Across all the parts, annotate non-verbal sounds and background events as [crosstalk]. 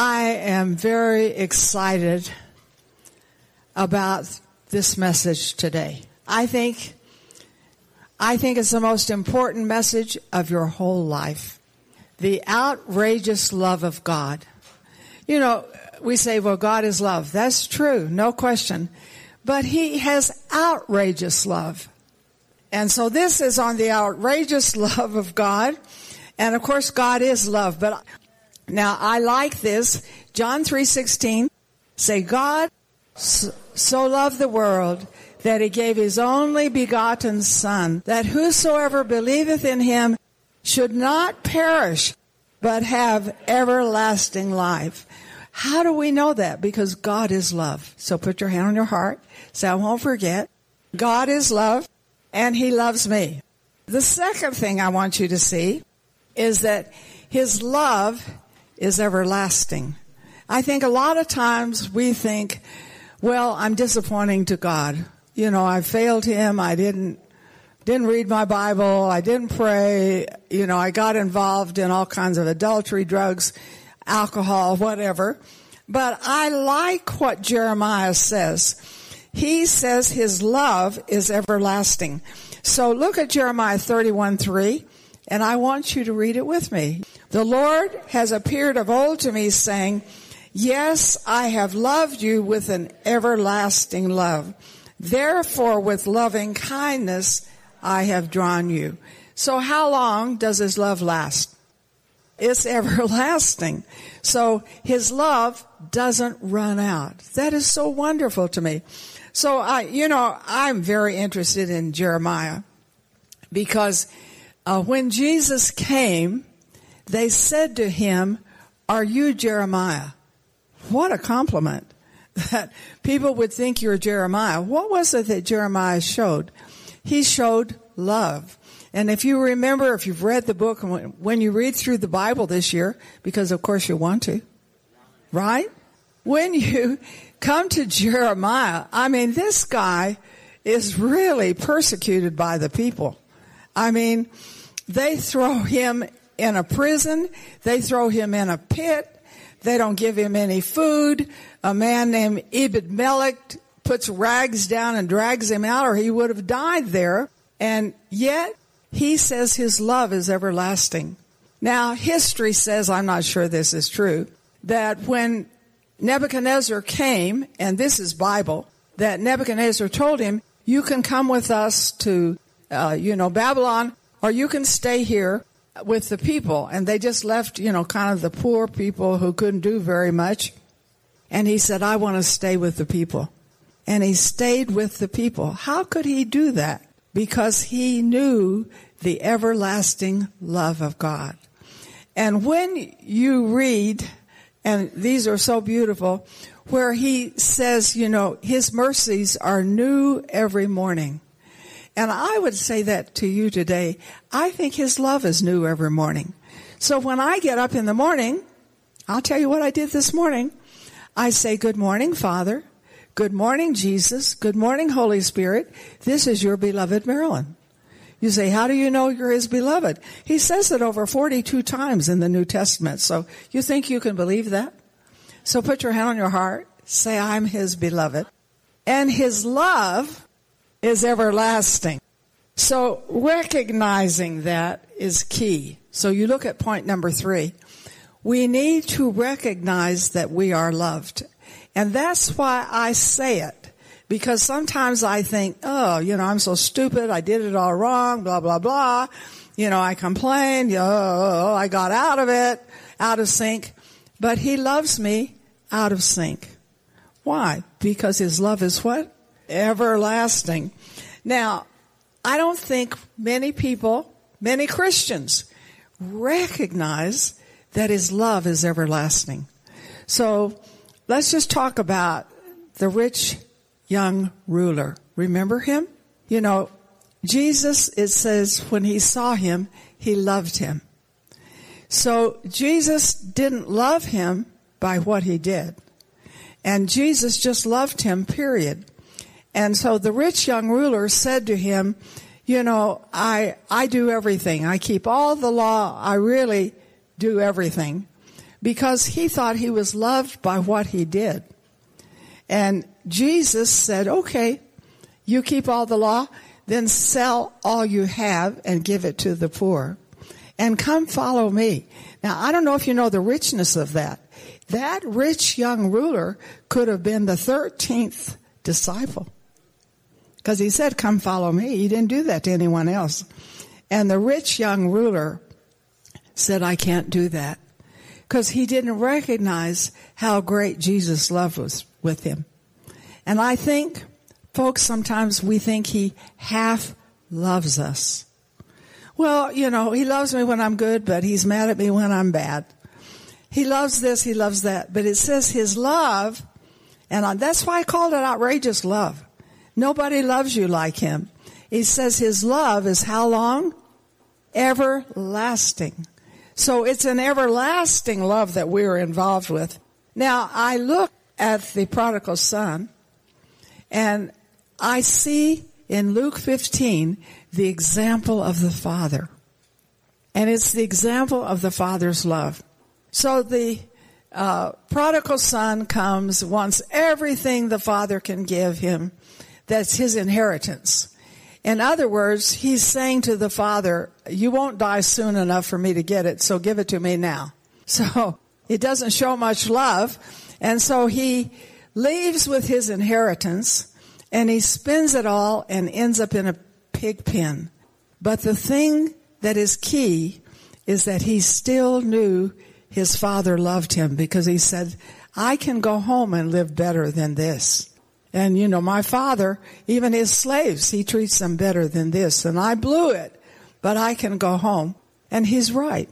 I am very excited about this message today. I think I think it's the most important message of your whole life. The outrageous love of God. You know, we say, well, God is love. That's true, no question. But He has outrageous love. And so this is on the outrageous [laughs] love of God. And of course, God is love. But now I like this. John 3:16 say God so loved the world that he gave his only begotten son that whosoever believeth in him should not perish but have everlasting life. How do we know that? Because God is love. So put your hand on your heart. Say, I won't forget. God is love and he loves me. The second thing I want you to see is that his love is everlasting. I think a lot of times we think, well, I'm disappointing to God. You know, I failed him. I didn't didn't read my Bible. I didn't pray. You know, I got involved in all kinds of adultery, drugs, alcohol, whatever. But I like what Jeremiah says. He says his love is everlasting. So look at Jeremiah 31 3, and I want you to read it with me. The Lord has appeared of old to me saying, Yes, I have loved you with an everlasting love. Therefore, with loving kindness, I have drawn you. So how long does his love last? It's everlasting. So his love doesn't run out. That is so wonderful to me. So I, you know, I'm very interested in Jeremiah because uh, when Jesus came, they said to him, Are you Jeremiah? What a compliment [laughs] that people would think you're Jeremiah. What was it that Jeremiah showed? He showed love. And if you remember, if you've read the book, when you read through the Bible this year, because of course you want to, right? When you [laughs] come to Jeremiah, I mean, this guy is really persecuted by the people. I mean, they throw him in a prison. They throw him in a pit. They don't give him any food. A man named Ebed Melech puts rags down and drags him out or he would have died there. And yet he says his love is everlasting. Now history says, I'm not sure this is true, that when Nebuchadnezzar came, and this is Bible, that Nebuchadnezzar told him, you can come with us to, uh, you know, Babylon, or you can stay here with the people. And they just left, you know, kind of the poor people who couldn't do very much. And he said, I want to stay with the people. And he stayed with the people. How could he do that? Because he knew the everlasting love of God. And when you read, and these are so beautiful, where he says, you know, his mercies are new every morning. And I would say that to you today. I think His love is new every morning. So when I get up in the morning, I'll tell you what I did this morning. I say, Good morning, Father. Good morning, Jesus. Good morning, Holy Spirit. This is your beloved Marilyn. You say, How do you know you're His beloved? He says it over 42 times in the New Testament. So you think you can believe that? So put your hand on your heart. Say, I'm His beloved. And His love is everlasting. So recognizing that is key. So you look at point number three. We need to recognize that we are loved. And that's why I say it. Because sometimes I think, oh, you know, I'm so stupid. I did it all wrong, blah, blah, blah. You know, I complained. Oh, oh, oh, I got out of it, out of sync. But he loves me out of sync. Why? Because his love is what? Everlasting. Now, I don't think many people, many Christians, recognize that his love is everlasting. So let's just talk about the rich young ruler. Remember him? You know, Jesus, it says, when he saw him, he loved him. So Jesus didn't love him by what he did. And Jesus just loved him, period. And so the rich young ruler said to him, you know, I, I do everything. I keep all the law. I really do everything. because he thought he was loved by what he did. And Jesus said, okay, you keep all the law, then sell all you have and give it to the poor and come follow me. Now, I don't know if you know the richness of that. That rich young ruler could have been the 13th disciple. Because he said, come follow me. He didn't do that to anyone else. And the rich young ruler said, I can't do that. Because he didn't recognize how great Jesus' love was with him. And I think, folks, sometimes we think he half loves us. Well, you know, he loves me when I'm good, but he's mad at me when I'm bad. He loves this, he loves that. But it says his love, and that's why I called it outrageous love. Nobody loves you like him. He says his love is how long? Everlasting. So it's an everlasting love that we're involved with. Now, I look at the prodigal son and I see in Luke 15 the example of the father. And it's the example of the father's love. So the uh, prodigal son comes, wants everything the father can give him. That's his inheritance. In other words, he's saying to the father, you won't die soon enough for me to get it, so give it to me now. [laughs] So it doesn't show much love. And so he leaves with his inheritance and he spends it all and ends up in a pig pen. But the thing that is key is that he still knew his father loved him because he said, I can go home and live better than this. And you know, my father, even his slaves, he treats them better than this. And I blew it, but I can go home. And he's right.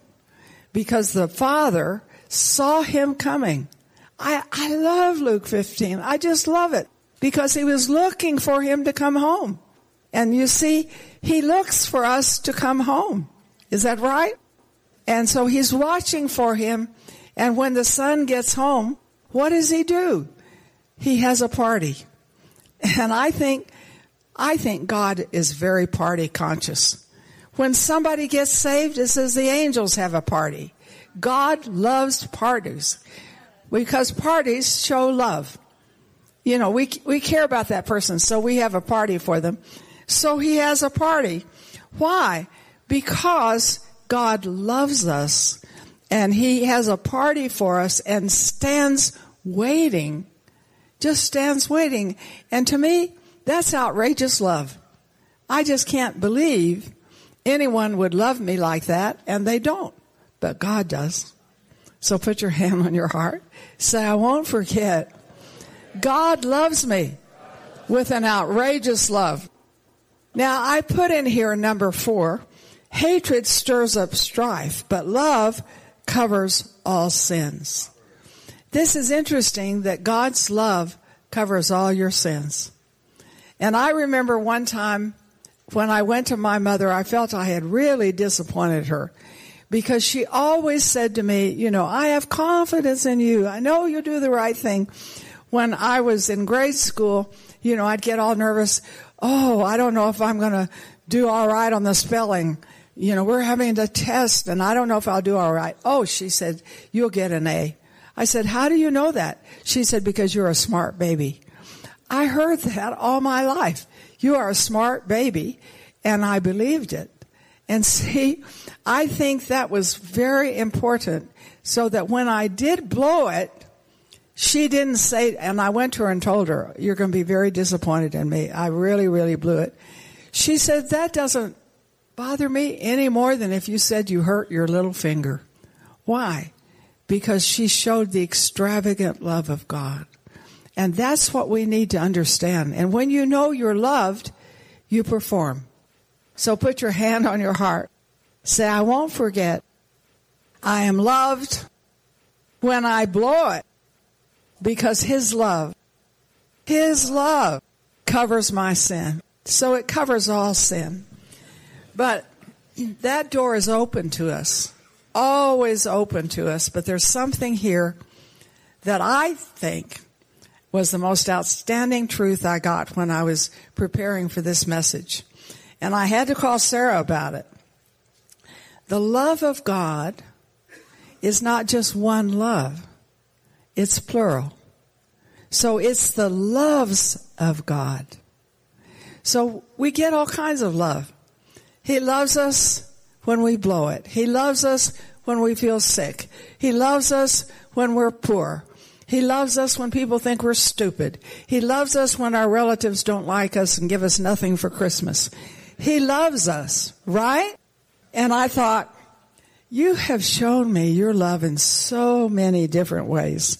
Because the father saw him coming. I, I love Luke 15. I just love it because he was looking for him to come home. And you see, he looks for us to come home. Is that right? And so he's watching for him. And when the son gets home, what does he do? He has a party. And I think, I think God is very party conscious. When somebody gets saved, it says the angels have a party. God loves parties because parties show love. You know, we, we care about that person, so we have a party for them. So he has a party. Why? Because God loves us and he has a party for us and stands waiting just stands waiting. And to me, that's outrageous love. I just can't believe anyone would love me like that, and they don't. But God does. So put your [laughs] hand on your heart. Say, I won't forget. God loves me with an outrageous love. Now, I put in here number four hatred stirs up strife, but love covers all sins. This is interesting that God's love covers all your sins. And I remember one time when I went to my mother, I felt I had really disappointed her because she always said to me, you know, I have confidence in you. I know you'll do the right thing. When I was in grade school, you know, I'd get all nervous. Oh, I don't know if I'm going to do all right on the spelling. You know, we're having the test and I don't know if I'll do all right. Oh, she said, you'll get an A. I said, how do you know that? She said, because you're a smart baby. I heard that all my life. You are a smart baby. And I believed it. And [laughs] see, I think that was very important so that when I did blow it, she didn't say, and I went to her and told her, you're going to be very disappointed in me. I really, really blew it. She said, that doesn't bother me any more than if you said you hurt your little finger. Why? Because she showed the extravagant love of God. And that's what we need to understand. And when you know you're loved, you perform. So put your hand on your heart. Say, I won't forget. I am loved when I blow it because His love, His love covers my sin. So it covers all sin. But that door is open to us always open to us, but there's something here that I think was the most outstanding truth I got when I was preparing for this message. And I had to call Sarah about it. The love of God is not just one love, it's plural. So it's the loves of God. So we get all kinds of love. He loves us when we blow it. He loves us when we feel sick. He loves us when we're poor. He loves us when people think we're stupid. He loves us when our relatives don't like us and give us nothing for Christmas. He loves us, right? And I thought, you have shown me your love in so many different ways.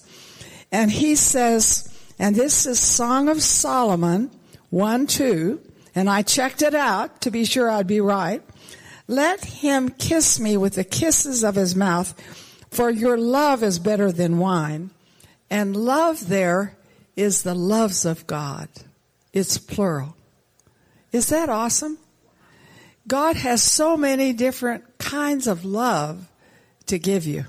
And he says, and this is Song of Solomon 1 2, and I checked it out to be sure I'd be right. Let him kiss me with the kisses of his mouth, for your love is better than wine. And love there is the loves of God. It's plural. Is that awesome? God has so many different kinds of love to give you.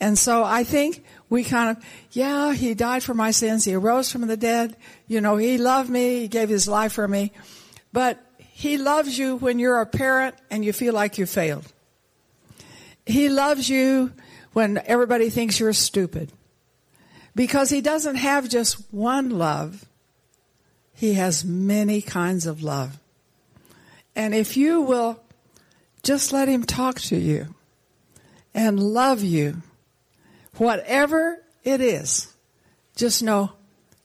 And so I think we kind of, yeah, he died for my sins. He arose from the dead. You know, he loved me. He gave his life for me. But he loves you when you're a parent and you feel like you failed. He loves you when everybody thinks you're stupid. Because he doesn't have just one love. He has many kinds of love. And if you will just let him talk to you and love you, whatever it is, just know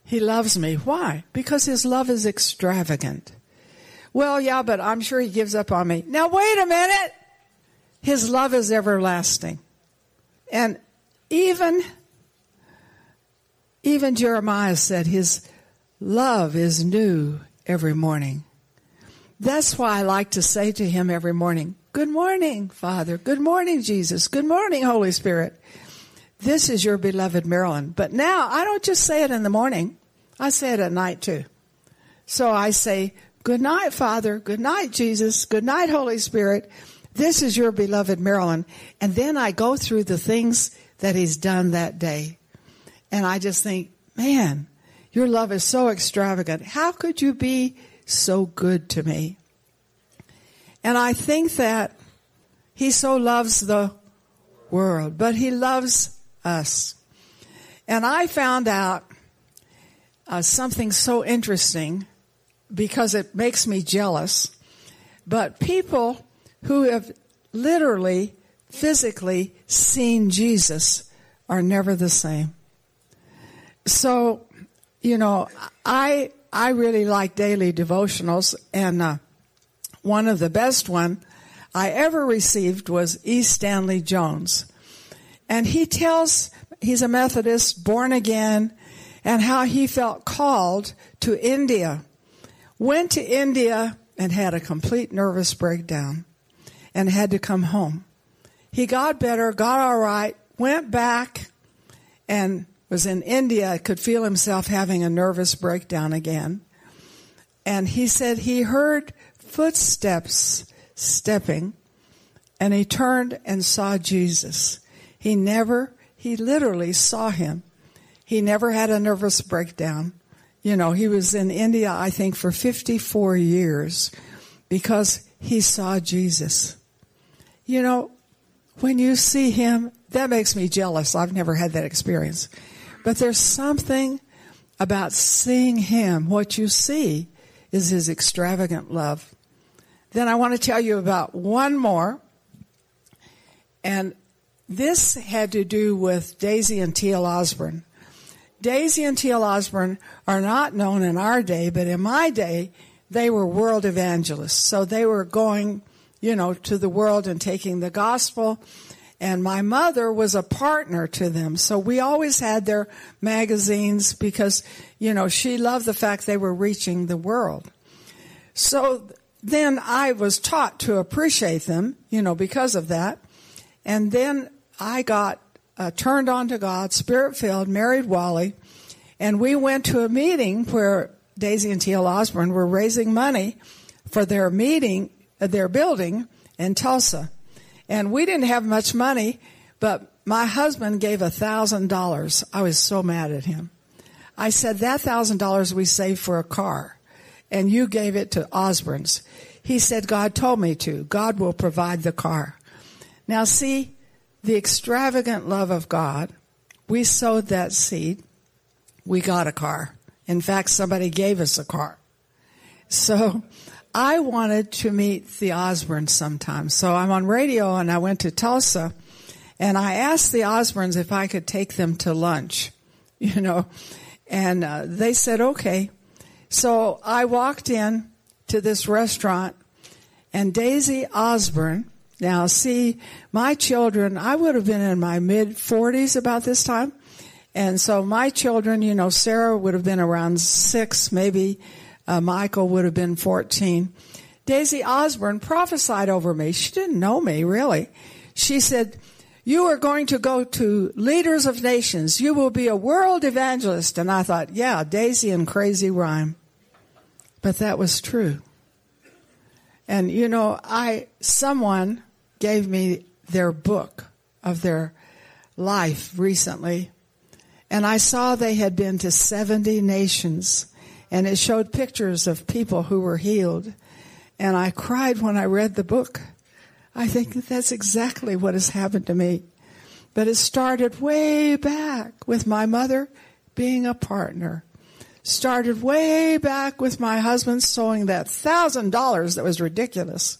he loves me. Why? Because his love is extravagant. Well, yeah, but I'm sure he gives up on me. Now, wait a minute. His love is everlasting. And even, even Jeremiah said his love is new every morning. That's why I like to say to him every morning, Good morning, Father. Good morning, Jesus. Good morning, Holy Spirit. This is your beloved Marilyn. But now I don't just say it in the morning. I say it at night too. So I say, Good night, Father. Good night, Jesus. Good night, Holy Spirit. This is your beloved Marilyn. And then I go through the things that he's done that day. And I just think, man, your love is so extravagant. How could you be so good to me? And I think that he so loves the world, but he loves us. And I found out uh, something so interesting because it makes me jealous. But people who have literally, physically seen Jesus are never the same. So, you know, I I really like daily devotionals, and uh, one of the best one I ever received was E. Stanley Jones. And he tells, he's a Methodist, born again, and how he felt called to India. Went to India and had a complete nervous breakdown and had to come home. He got better, got all right, went back and was in India, could feel himself having a nervous breakdown again. And he said he heard footsteps stepping and he turned and saw Jesus. He never, he literally saw him. He never had a nervous breakdown. You know, he was in India, I think, for 54 years because he saw Jesus. You know, when you see him, that makes me jealous. I've never had that experience. But there's something about seeing him. What you see is his extravagant love. Then I want to tell you about one more. And this had to do with Daisy and T.L. Osborn. Daisy and T.L. Osborn are not known in our day, but in my day, they were world evangelists. So they were going, you know, to the world and taking the gospel. And my mother was a partner to them. So we always had their magazines because, you know, she loved the fact they were reaching the world. So then I was taught to appreciate them, you know, because of that. And then I got uh, turned on to God, spirit filled, married Wally, and we went to a meeting where Daisy and T.L. Osborn were raising money for their meeting, uh, their building in Tulsa. And we didn't have much money, but my husband gave a thousand dollars. I was so mad at him. I said, that thousand dollars we saved for a car and you gave it to Osborn's. He said, God told me to. God will provide the car. Now see, the extravagant love of God, we sowed that seed. We got a car. In fact, somebody gave us a car. So I wanted to meet the Osborns sometime. So I'm on radio and I went to Tulsa and I asked the Osborns if I could take them to lunch, [laughs] you know, and uh, they said, okay. So I walked in to this restaurant and Daisy Osborn, now see, my children, I would have been in my mid 40s about this time. And so my children, you know, Sarah would have been around six, maybe uh, Michael would have been 14. Daisy Osborn prophesied over me. She didn't know me, really. She said, you are going to go to leaders of nations. You will be a world evangelist. And I thought, yeah, Daisy and crazy rhyme. But that was true. And you know, I, someone gave me their book of their life recently. And I saw they had been to 70 nations and it showed pictures of people who were healed. And I cried when I read the book. I think that that's exactly what has happened to me. But it started way back with my mother being a partner. Started way back with my husband sowing that thousand dollars that was ridiculous.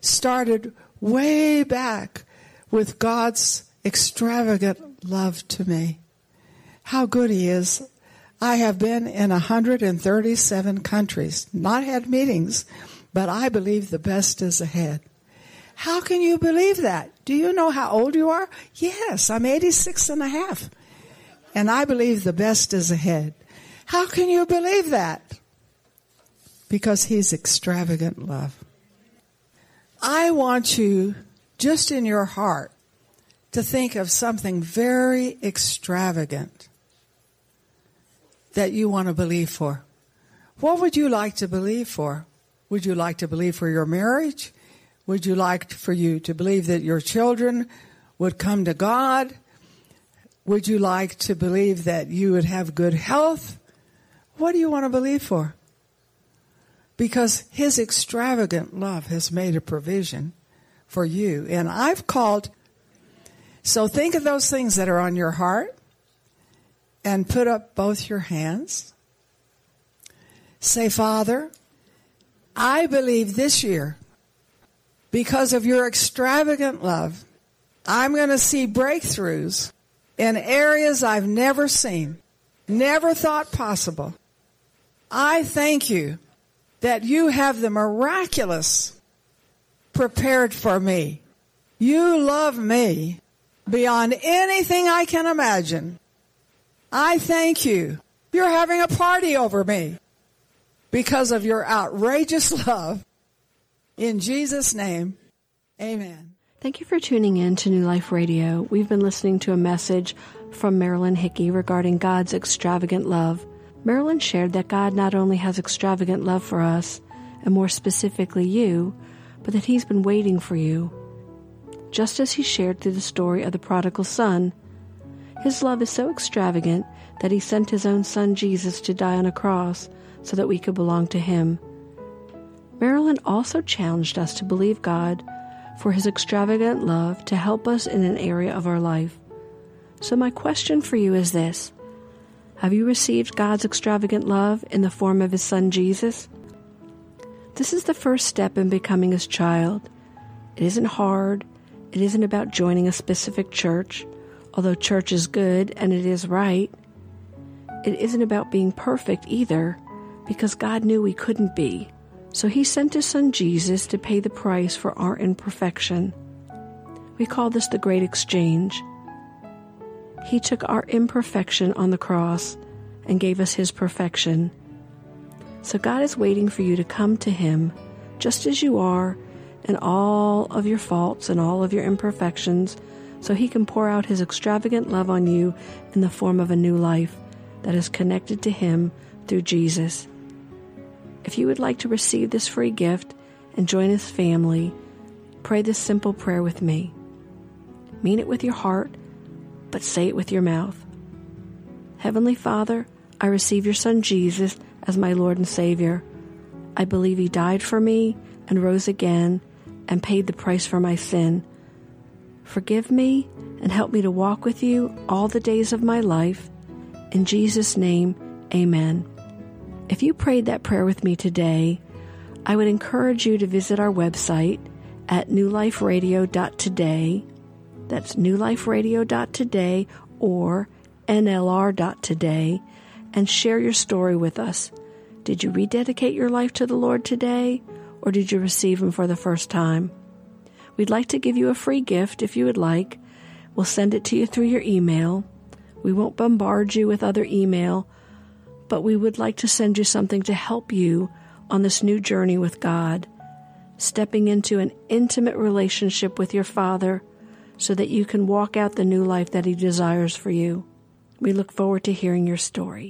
Started way back with God's extravagant love to me. How good He is. I have been in 137 countries, not had meetings, but I believe the best is ahead. How can you believe that? Do you know how old you are? Yes, I'm 86 and a half. And I believe the best is ahead. How can you believe that? Because He's extravagant love. I want you, just in your heart, to think of something very extravagant that you want to believe for. What would you like to believe for? Would you like to believe for your marriage? Would you like for you to believe that your children would come to God? Would you like to believe that you would have good health? What do you want to believe for? Because His extravagant love has made a provision for you. And I've called, so think of those things that are on your heart and put up both your hands. Say, Father, I believe this year because of your extravagant love, I'm going to see breakthroughs in areas I've never seen, never thought possible. I thank you that you have the miraculous prepared for me. You love me beyond anything I can imagine. I thank you. You're having a party over me because of your outrageous [laughs] love in Jesus' name, amen. Thank you for tuning in to New Life Radio. We've been listening to a message from Marilyn Hickey regarding God's extravagant love. Marilyn shared that God not only has extravagant love for us, and more specifically you, but that He's been waiting for you. Just as He shared through the story of the prodigal son, His love is so extravagant that He sent His own Son Jesus to die on a cross so that we could belong to Him. Marilyn also challenged us to believe God for his extravagant love to help us in an area of our life. So, my question for you is this Have you received God's extravagant love in the form of his son Jesus? This is the first step in becoming his child. It isn't hard, it isn't about joining a specific church, although church is good and it is right. It isn't about being perfect either, because God knew we couldn't be. So he sent his son Jesus to pay the price for our imperfection. We call this the Great Exchange. He took our imperfection on the cross and gave us his perfection. So God is waiting for you to come to him just as you are in all of your faults and all of your imperfections so he can pour out his extravagant love on you in the form of a new life that is connected to him through Jesus. If you would like to receive this free gift and join his family, pray this simple prayer with me. Mean it with your heart, but say it with your mouth. Heavenly Father, I receive your Son Jesus as my Lord and Savior. I believe he died for me and rose again and paid the price for my sin. Forgive me and help me to walk with you all the days of my life. In Jesus' name, amen. If you prayed that prayer with me today, I would encourage you to visit our website at newliferadio.today. That's newliferadio.today or nlr.today and share your story with us. Did you rededicate your life to the Lord today or did you receive Him for the first time? We'd like to give you a free gift if you would like. We'll send it to you through your email. We won't bombard you with other email, but we would like to send you something to help you on this new journey with God, stepping into an intimate relationship with your Father so that you can walk out the new life that He desires for you. We look forward to hearing your story.